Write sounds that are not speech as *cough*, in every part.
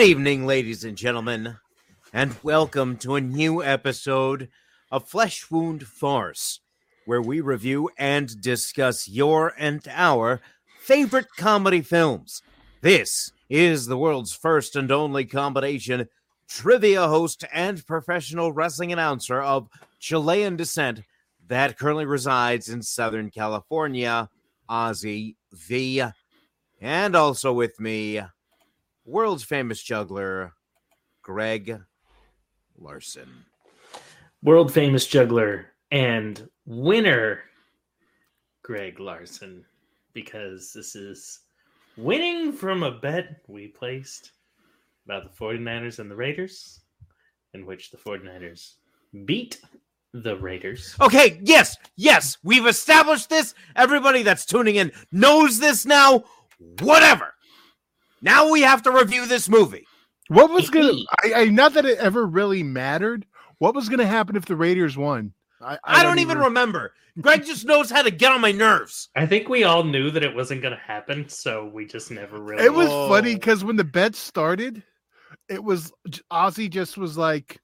Good evening, ladies and gentlemen, and welcome to a new episode of Flesh Wound Farce, where we review and discuss your and our favorite comedy films. This is the world's first and only combination trivia host and professional wrestling announcer of Chilean descent that currently resides in Southern California, Ozzy V. And also with me, world's famous juggler, Greg Larson. World famous juggler and winner, Greg Larson, because this is winning from a bet we placed about the 49ers and the Raiders, in which the 49ers beat the Raiders. Okay, yes, yes, we've established this. Everybody that's tuning in knows this now. Whatever. Now we have to review this movie. What was gonna? I, I not that it ever really mattered. What was gonna happen if the Raiders won? I, I, don't, even remember. Greg just knows how to get on my nerves. I think we all knew that it wasn't going to happen, so we just never really. It was funny because when the bet started, it was Ozzy just was like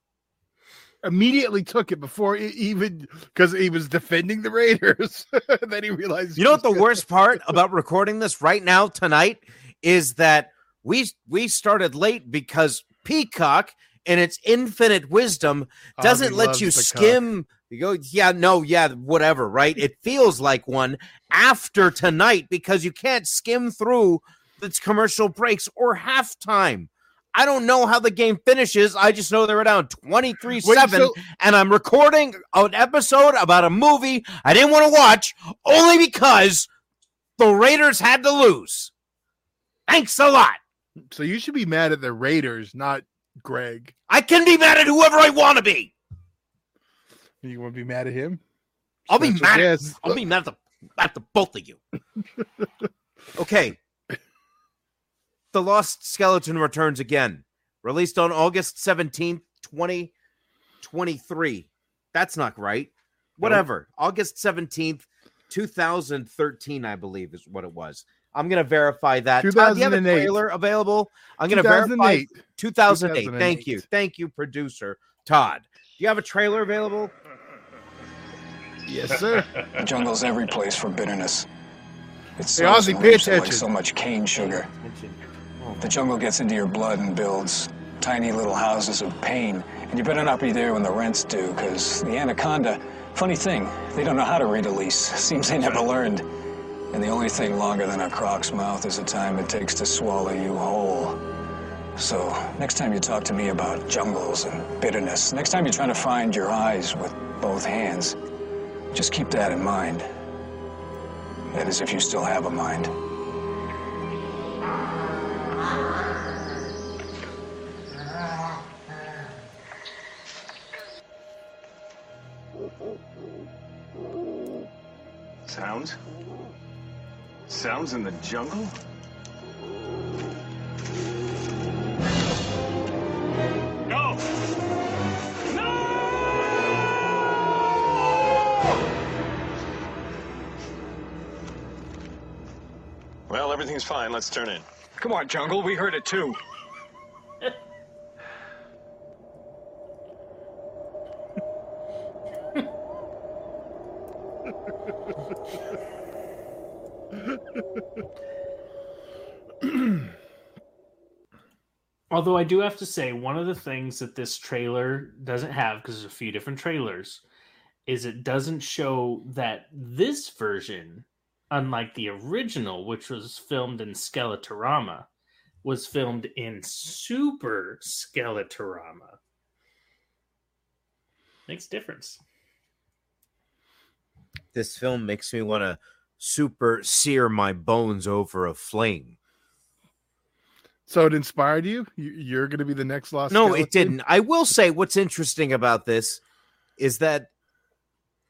immediately took it before it even because he was defending the Raiders. *laughs* then he realized. You know what the worst part *laughs* about recording this right now tonight is that we we started late because Peacock and its infinite wisdom doesn't Ozzy let you skim. You go, yeah, no, yeah, whatever, right? It feels like one after tonight because you can't skim through its commercial breaks or halftime. I don't know how the game finishes. I just know they were down 23 7, so- and I'm recording an episode about a movie I didn't want to watch only because the Raiders had to lose. Thanks a lot. So you should be mad at the Raiders, not Greg. I can be mad at whoever I want to be. You want to be mad at him? I'll be mad. At. I'll be mad at the, at the both of you. *laughs* okay. The Lost Skeleton returns again. Released on August 17th, 2023. That's not right. Whatever. August 17th, 2013, I believe, is what it was. I'm going to verify that. Todd, do you have a 2008. trailer available? I'm going to verify 2008. 2008. Thank you. Thank you, producer Todd. Do you have a trailer available? Yes, sir. The jungle's every place for bitterness. It's Hey, so Ozzy, pay like so much cane sugar. Oh. The jungle gets into your blood and builds tiny little houses of pain. And you better not be there when the rent's due, because the anaconda, funny thing, they don't know how to read a lease. Seems they never learned. And the only thing longer than a croc's mouth is the time it takes to swallow you whole. So, next time you talk to me about jungles and bitterness, next time you're trying to find your eyes with both hands, just keep that in mind. That is, if you still have a mind. Sounds? Sounds in the jungle? No! No! Well, everything's fine. Let's turn in. Come on, jungle, we heard it too. *laughs* Although I do have to say, one of the things that this trailer doesn't have, because there's a few different trailers, is it doesn't show that this version, unlike the original, which was filmed in Skeletorama, was filmed in Super Skeletorama. Makes difference. This film makes me want to super sear my bones over a flame. So it inspired you? You- You're going to be the next lost. No, it didn't. I will say what's interesting about this is that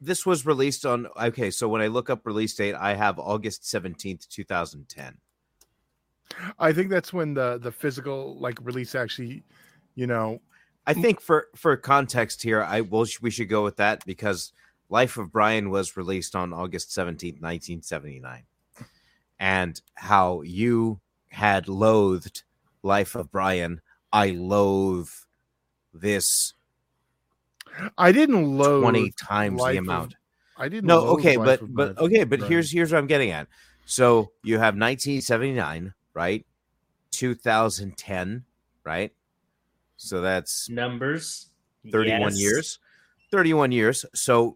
this was released on okay, so when I look up release date, I have August 17th, 2010. I think that's when the the physical like release actually, you know, I think for for context here, I will we should go with that because Life of Brian was released on August 17th, 1979. And how you had loathed Life of Brian, I loathe this I didn't loathe 20 times Life the of- amount. I didn't. No, okay, Life but but Brian. okay, but Brian. here's here's what I'm getting at. So you have 1979, right? 2010, right? So that's Numbers. 31 yes. years. 31 years. So y-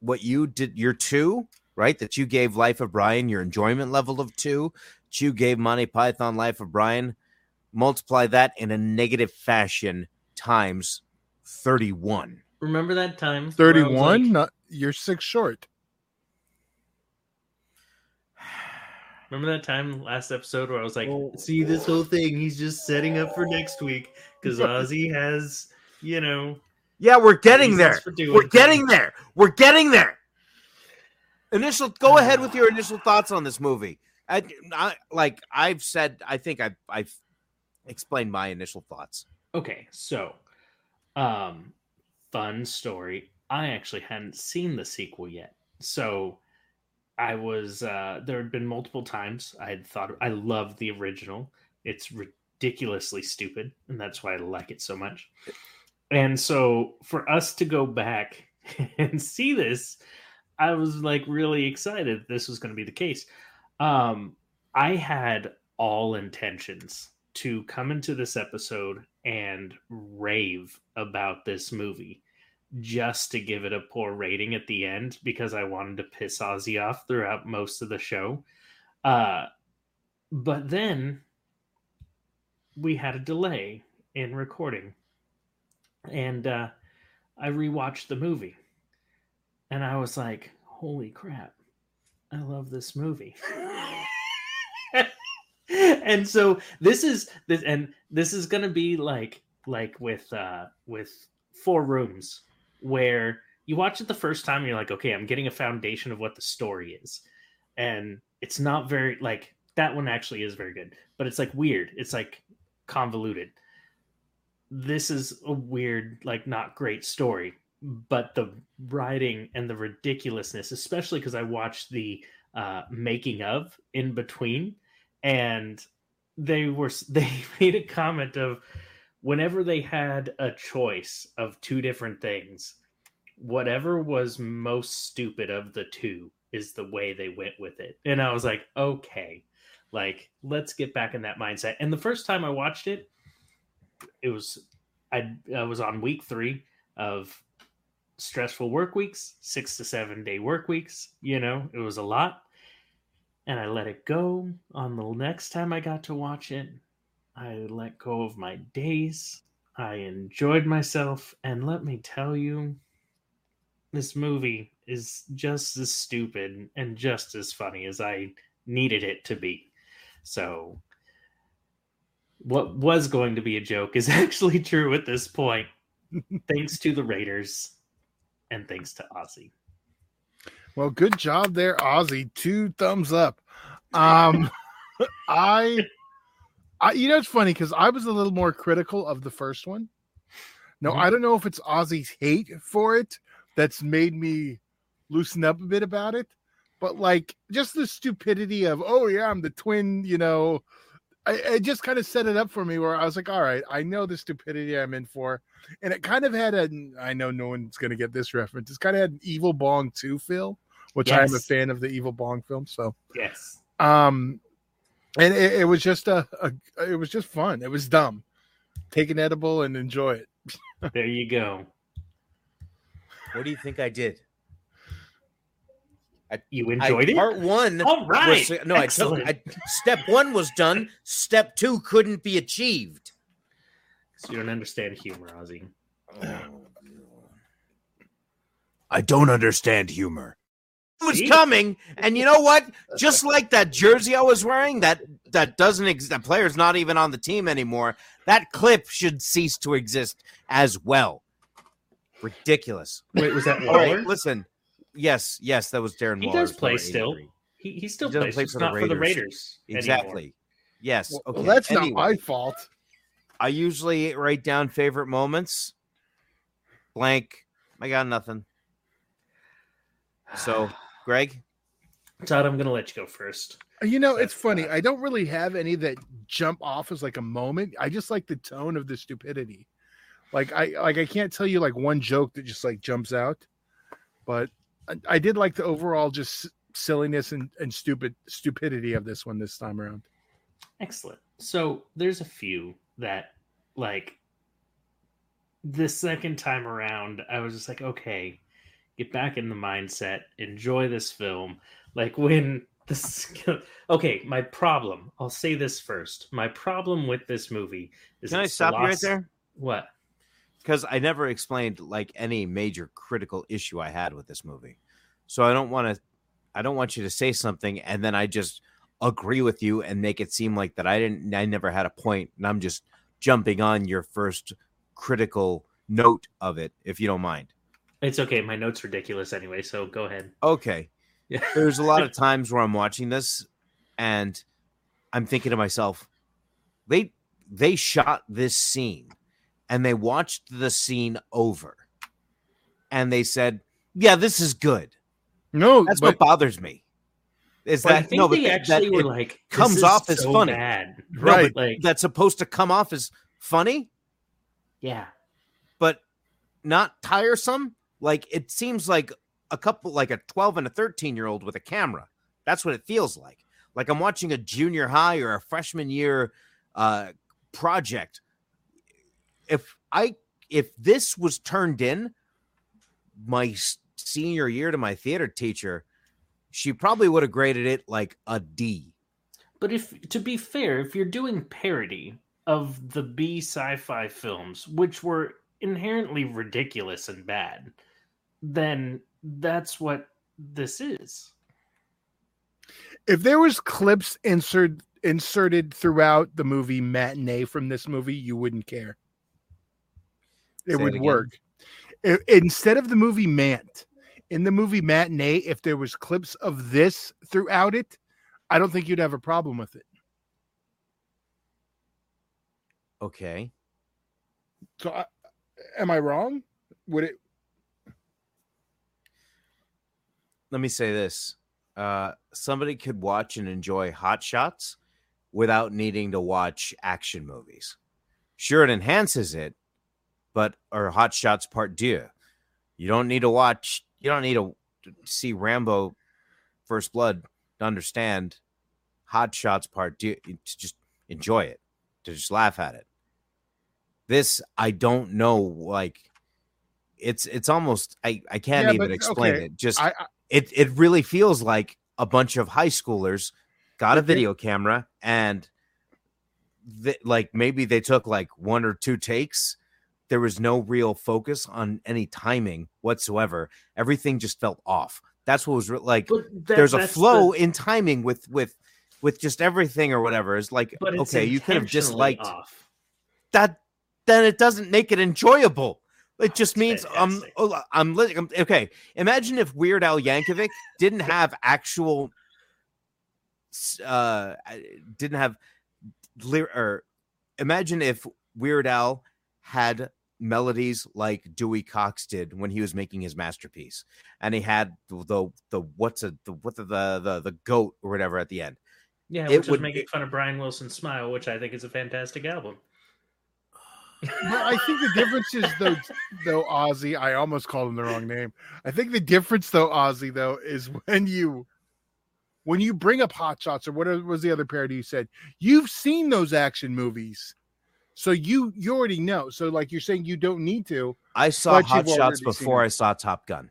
what you did, your two, right? That you gave Life of Brian, your enjoyment level of two, that you gave Monty Python Life of Brian, multiply that in a negative fashion times 31. Remember that time? where I was thirty-one. like- not, you're six short. *sighs* remember that time last episode where I was like, Oh. "See this whole thing? He's just setting up for next week because *laughs* Ozzy has, you know, Yeah, we're getting there. We're getting there. We're getting there. Initial, go ahead with your initial thoughts on this movie. I, I like I've said, I think I've I've explained my initial thoughts. Okay, so, um, fun story. I actually hadn't seen the sequel yet, so I was uh, there had been multiple times I had thought I love the original. It's ridiculously stupid, and that's why I like it so much. And so, for us to go back *laughs* and see this, I was like really excited this was going to be the case. Um, I had all intentions to come into this episode and rave about this movie just to give it a poor rating at the end because I wanted to piss Ozzy off throughout most of the show. Uh, but then we had a delay in recording, and uh, I rewatched the movie, and I was like, "Holy crap! I love this movie." *laughs* and so this is this and this is gonna be like like with uh with four rooms where you watch it the first time you're like okay i'm getting a foundation of what the story is and it's not very like that one actually is very good but it's like weird it's like convoluted this is a weird like not great story but the writing and the ridiculousness especially because i watched the uh making of in between and they were *laughs* they made a comment of whenever they had a choice of two different things whatever was most stupid of the two is the way they went with it. And i was like okay like let's get back in that mindset. And the first time i watched it it was i i was on week 3 of stressful work weeks 6 to 7 day work weeks you know it was a lot and I let it go. On the next time I got to watch it, I let go of my days. I enjoyed myself, and let me tell you, this movie is just as stupid and just as funny as I needed it to be. So, what was going to be a joke is *laughs* actually true at this point, *laughs* thanks to the Raiders and thanks to Ozzy. Well, good job there, Ozzy. Two thumbs up. Um, *laughs* I, I, you know, it's funny because I was a little more critical of the first one. No, Mhm. I don't know if it's Ozzy's hate for it that's made me loosen up a bit about it, but like just the stupidity of, oh yeah, I'm the twin, you know. I, it just kind of set it up for me where I was like, all right, I know the stupidity I'm in for. And it kind of had a, I know no one's going to get this reference. It's kind of had an Evil Bong 2 feel, which I'm a fan of the Evil Bong film. So, Yes. um, and it, it was just a, a, it was just fun. It was dumb. Take an edible and enjoy it. *laughs* There you go. What do you think I did? You I- enjoyed it? Part one. All right. was- no, I took. Excellent. I, step one was done. Step two couldn't be achieved. You don't understand humor, Ozzy. I don't understand humor. It was coming, and you know what? Just like that jersey I was wearing, that that doesn't exist. That player's not even on the team anymore. That clip should cease to exist as well. Ridiculous. Wait, was that All right, Waller? listen. Yes, yes, that was Darren He Waller. does play still. 83. He, he still He plays, play for the not for the Raiders. Raiders. Exactly. anymore. Yes. Well, Okay. that's not my fault. I usually write down favorite moments. Blank. I got nothing. So, *sighs* Greg, Todd, I'm going to let you go first. Uh, you know, it's funny. not- I don't really have any that jump off as like a moment. I just like the tone of the stupidity. Like I like I can't tell you like one joke that just like jumps out, but I, I did like the overall just silliness and, and stupid stupidity of this one this time around. Excellent. So there's a few that like the second time around, I was just like, okay, get back in the mindset, enjoy this film. Like when *laughs* this *laughs* okay, my problem, I'll say this first. My problem with this movie is Can I its stop you right there? What? Because I never explained like any major critical issue I had with this movie. So I don't want to I don't want you to say something and then I just agree with you and make it seem like that I didn't I never had a point and I'm just jumping on your first critical note of it if you don't mind. It's okay. My note's ridiculous anyway, so go ahead. Okay. Yeah. There's a lot of *laughs* times where I'm watching this and I'm thinking to myself, they they shot this scene and they watched the scene over and they said, Yeah, this is good. No, That's but, what bothers me. Is that no, but actually that were like comes off as funny. Bad. right. but Like that's supposed to come off as funny, yeah. but not tiresome. Like it seems like a couple, like a 12 and a 13 year old with a camera. That's what it feels like. Like I'm watching a junior high or a freshman year uh, project. If I if this was turned in my senior year to my theater teacher, she probably would have graded it like a D. But if to be fair, if you're doing parody of the B sci-fi films, which were inherently ridiculous and bad, then that's what this is. if there was clips insert inserted throughout the movie matinee from this movie, you wouldn't care. It Say would work. Instead of the movie Mant, in the movie matinee, if there was clips of this throughout it, I don't think you'd have a problem with it. Okay. So, I, am I wrong? Would it? let me say this uh somebody could watch and enjoy hot shots without needing to watch action movies sure it enhances it but or hot shots part two you don't need to watch you don't need to see rambo first blood to understand hot shots part two to just enjoy it to just laugh at it. This i don't know like it's it's almost i i can't Yeah, even but, explain okay, it. Just I, I it it really feels like a bunch of high schoolers got a video camera and th- like maybe they took like one or two takes there was no real focus on any timing whatsoever everything just felt off that's what was re- like that- there's a flow the- in timing with with with just everything or whatever it's like it's okay you could have disliked off. that then it doesn't make it enjoyable. It just means I'm oh, I'm I'm- okay. Imagine if Weird Al Yankovic didn't have actual uh didn't have or imagine if Weird Al had melodies like Dewey Cox did when he was making his masterpiece and he had the the, the what's a the what the, the the the goat or whatever at the end. Yeah, it which is would- making fun of Brian Wilson's Smile, which I think is a fantastic album. But I think the difference is though, though Ozzy. I almost called him the wrong name. I think the difference though, Ozzy, though, is when you when you bring up Hot Shots or what was the other parody you said, you've seen those action movies, so you you already know. So like you're saying, you don't need to. I saw Hot Shots before. I saw Top Gun.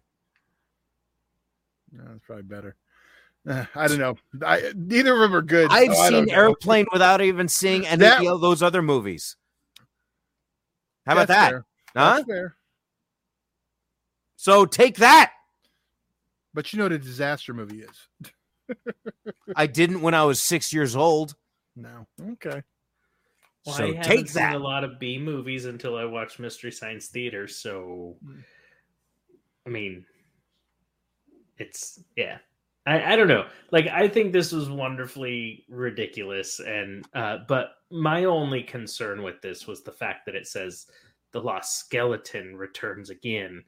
No, that's probably better. Uh, I don't know. I, neither of them are good. I've so seen. Airplane without even seeing any That- of those other movies. How about that? fair. Huh? So take that. But you know what a disaster movie is. I didn't when I was six years old. No. Okay. Well, so I haven't take seen that. a lot of B movies until I watched Mystery Science Theater, so Mm. I mean, it's yeah. I, I don't know. Like I think this was wonderfully ridiculous, and uh, but my only concern with this was the fact that it says the lost skeleton returns again,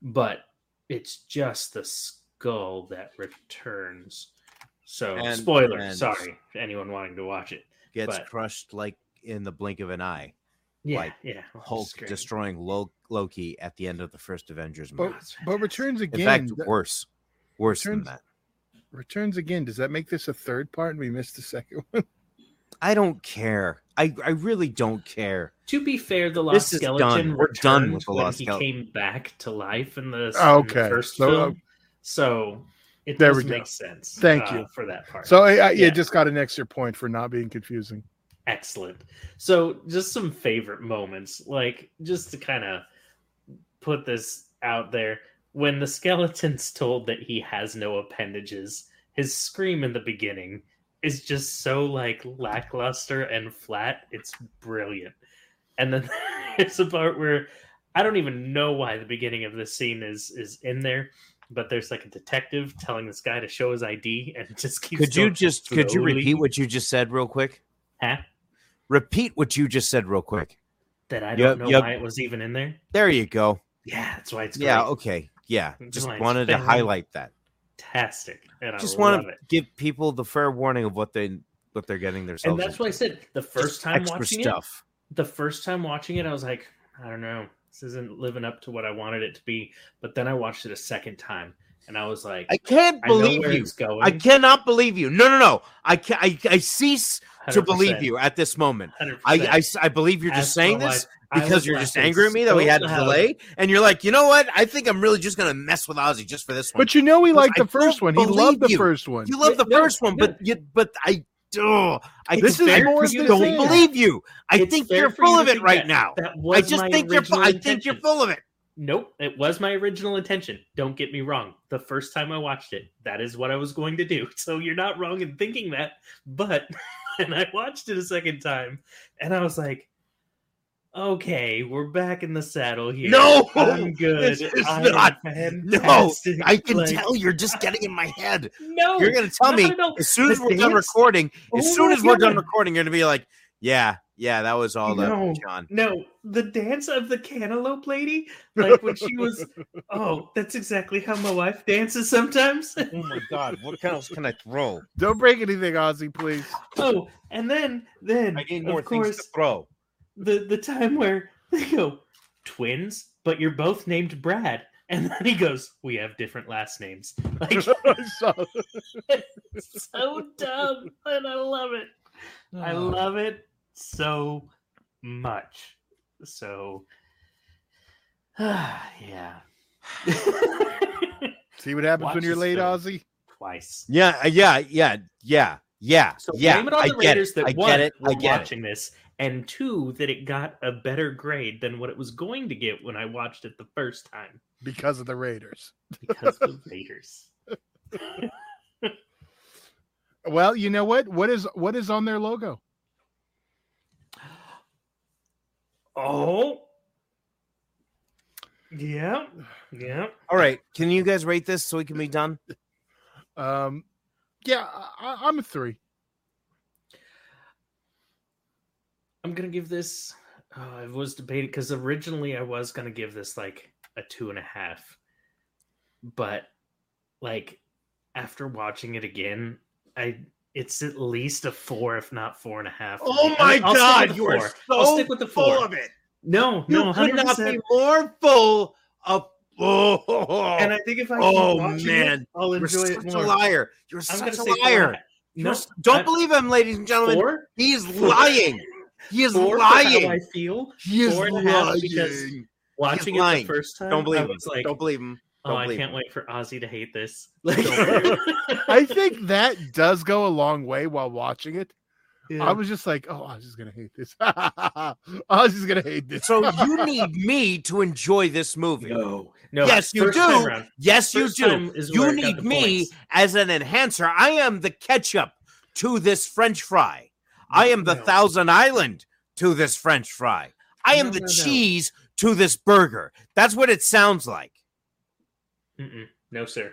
but it's just the skull that returns. So And- spoiler, and- sorry anyone wanting to watch it. Gets But- crushed like in the blink of an eye. Yeah, Like, yeah. Hulk destroying Loki at the end of the first Avengers But, movie. That's but fantastic. returns In again. fact, th- worse. Worse than that. returns again. Does that make this a third part? And we missed the second *laughs* one. I don't care. I, I really don't care. To be fair, the This Lost is Skeleton done. We're done with the when Lost he Skeleton. came back to life in the, Oh, in the first So, uh, film. So it there does make sense. Thank uh, you. for that part. So I, I, Yeah. you just got an extra point for not being confusing. Excellent. So, just some favorite moments, like just to kind of put this out there. When the skeleton's *laughs* told that he has no appendages, his scream in the beginning is just so like lackluster and flat. It's brilliant. And then *laughs* there's a part where I don't even know why the beginning of this scene is is in there, but there's like a detective telling this guy to show his ID, and it *laughs* just keeps. Could you just could you repeat what you just said real quick? Huh? Repeat what you just said real quick. that I don't know yep. why it was even in there. There you go. Yeah, that's why it's Yeah, okay. Yeah. Just like wanted to highlight that. fantastic, and Just I want to it. give people the fair warning of what they what they're getting themselves And that's into. why I said the first Just time watching stuff. it, the first time watching it, I was like, I don't know, this isn't living up to what I wanted it to be. But then I watched it a second time, and I was like, I can't I believe where you. it's going. I cannot believe you. No, no, no. I can I, I cease to believe you at this moment. 100%. I, I s- I believe you're just Ask saying this wife. I because you're just angry at me that we had to delay, and you're like, you know what? I think I'm really just gonna mess with Ozzy just for this one. But you know, he liked the first one. He loved the you. first one. you love the No, first one, no. but you, but I, oh, I This is I more just than don't believe you. I It's think you're for you full of it right that. now. That I was just my think you're. fu- original I think you're full of it. Nope, it was my original intention. Don't get me wrong. The first time I watched it, that is what I was going to do. *laughs* So you're not wrong in thinking that. But *laughs* *laughs* and I watched it a second time, and I was like, "Okay, we're back in the saddle here. No, I'm *laughs* good. I'm not- No. I can Like, tell you're just getting in my head. *laughs* No, You're gonna tell no, me no, as soon as The we're done recording. As Oh soon as we're done recording, you're gonna be like, "Yeah, yeah, that was all that, No. John." No, the dance of the cantaloupe lady, like when she was. *laughs* Oh, that's exactly how my wife dances sometimes. Oh my God, what else can I throw? Don't break anything, Ozzy, please. Oh, and then then I need more of things course to throw. the the time where they go twins, but you're both named Brad, and then he goes, "We have different last names." *laughs* Like So- *laughs* so dumb, and I love it. I ah. love it so much. So, *sighs* yeah. *laughs* See what happens Watch when you're late, film. Ozzy? Twice. Yeah, uh, yeah, yeah, yeah, yeah, So yeah. blame it on I the get Raiders it. that I one get it. were I get it. watching this, and two that it got a better grade than what it was going to get when I watched it the first time Because of the Raiders. because of the Raiders. *laughs* *laughs* Well, you know what? What is what is on their logo? Oh, yeah, yeah. All right, can you guys rate this so we can be done? Um, yeah, I, I'm a three. I'm gonna give this. Oh, I was debating because originally I was gonna give this like a two and a half, but like after watching it again, I it's at least a four, if not four and a half. Oh me. my I'll- God, you are so I'll stick with the full of it. No, You no, could hundred not be more full of. Oh, And I think if I Oh, man. it, I'll you're enjoy such it a liar. You're I'm such a say four and a liar. half. You're don't I- believe him, ladies and gentlemen. Four, He is lying. He is four how I lying. feel. He is four and a half lying. because Watching it the first time, Don't believe I him. like, Don't believe him. "Oh, Don't I can't him. wait for Ozzy to hate this." *laughs* Like, *laughs* I think that does go a long way while watching it. Yeah. I was just like, oh, Ozzy's gonna hate this. *laughs* Ozzy's gonna hate this. So you need me to enjoy this movie. no, no. yes, you do. Yes, First you do. You need me points. as an enhancer. I am the ketchup to this French fry. I am the No. Thousand Island to this French fry. I am No, the no, no. cheese to this burger. That's what it sounds like. Mm-mm. No, sir.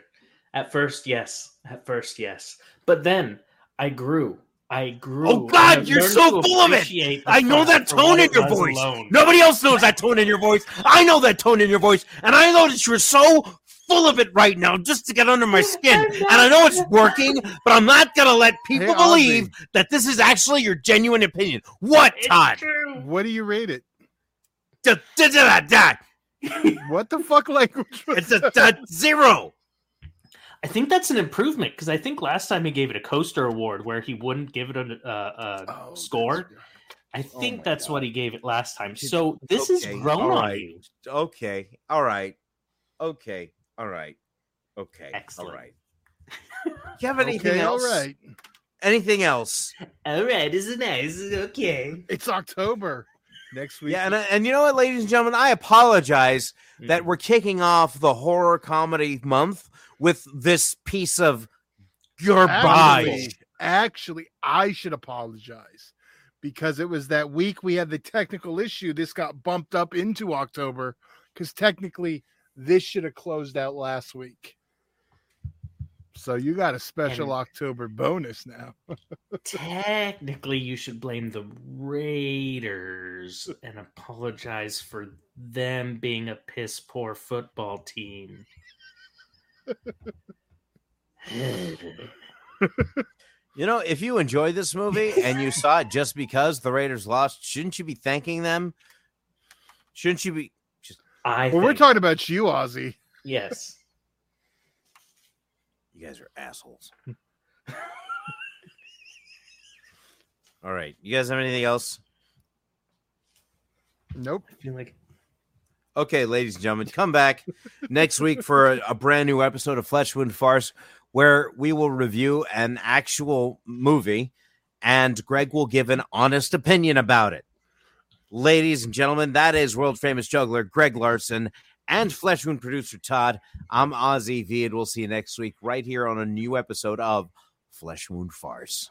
At first, yes. At first, yes. But then I grew. I grew. Oh, God, you're so full of it. I know that tone in your voice. alone. Nobody else knows that tone in your voice. I know that tone in your voice, and I know that you're so full of it right now just to get under my *laughs* skin. And I know it's working, but I'm not going to let people Hey, believe Ozzy. that this is actually your genuine opinion. What, It's Todd? What do you rate it? Da, da, da, da, da. *laughs* What the fuck language? was It's a, that? zero. I think that's an improvement because I think last time he gave it a coaster award where he wouldn't give it a, a, a Oh, score. I oh think my that's God. what he gave it last time. So this okay, is grown all on right. you. Okay. All right. Okay. All right. Okay. Excellent. All right. *laughs* you have anything Okay, else? right. Anything else? All right, isn't nice. Okay. It's October next week. Yeah, and, uh, and you know what, ladies and gentlemen, I apologize that mm-hmm. we're kicking off the horror comedy month with this piece of garbage. Actually, actually, I should apologize because it was that week we had the technical issue. This got bumped up into October because technically this should have closed out last week. So you got a special And- October bonus now. Technically, you should blame the Raiders and apologize for them being a piss poor football team. *laughs* You know, if you enjoyed this movie and you saw it just because the Raiders lost, shouldn't you be thanking them? Shouldn't you be? I Well, we're talking about you, Ozzy. yes. You guys are assholes. *laughs* All right. You guys have anything else? Nope. I feel like Okay, ladies and gentlemen, come back *laughs* next week for a, a brand new episode of Flesh Wound Farce, where we will review an actual movie and Greg will give an honest opinion about it. Ladies and gentlemen, that is world famous juggler Greg Larson and Flesh Wound producer Todd. I'm Ozzy V, and we'll see you next week right here on a new episode of Flesh Wound Farce.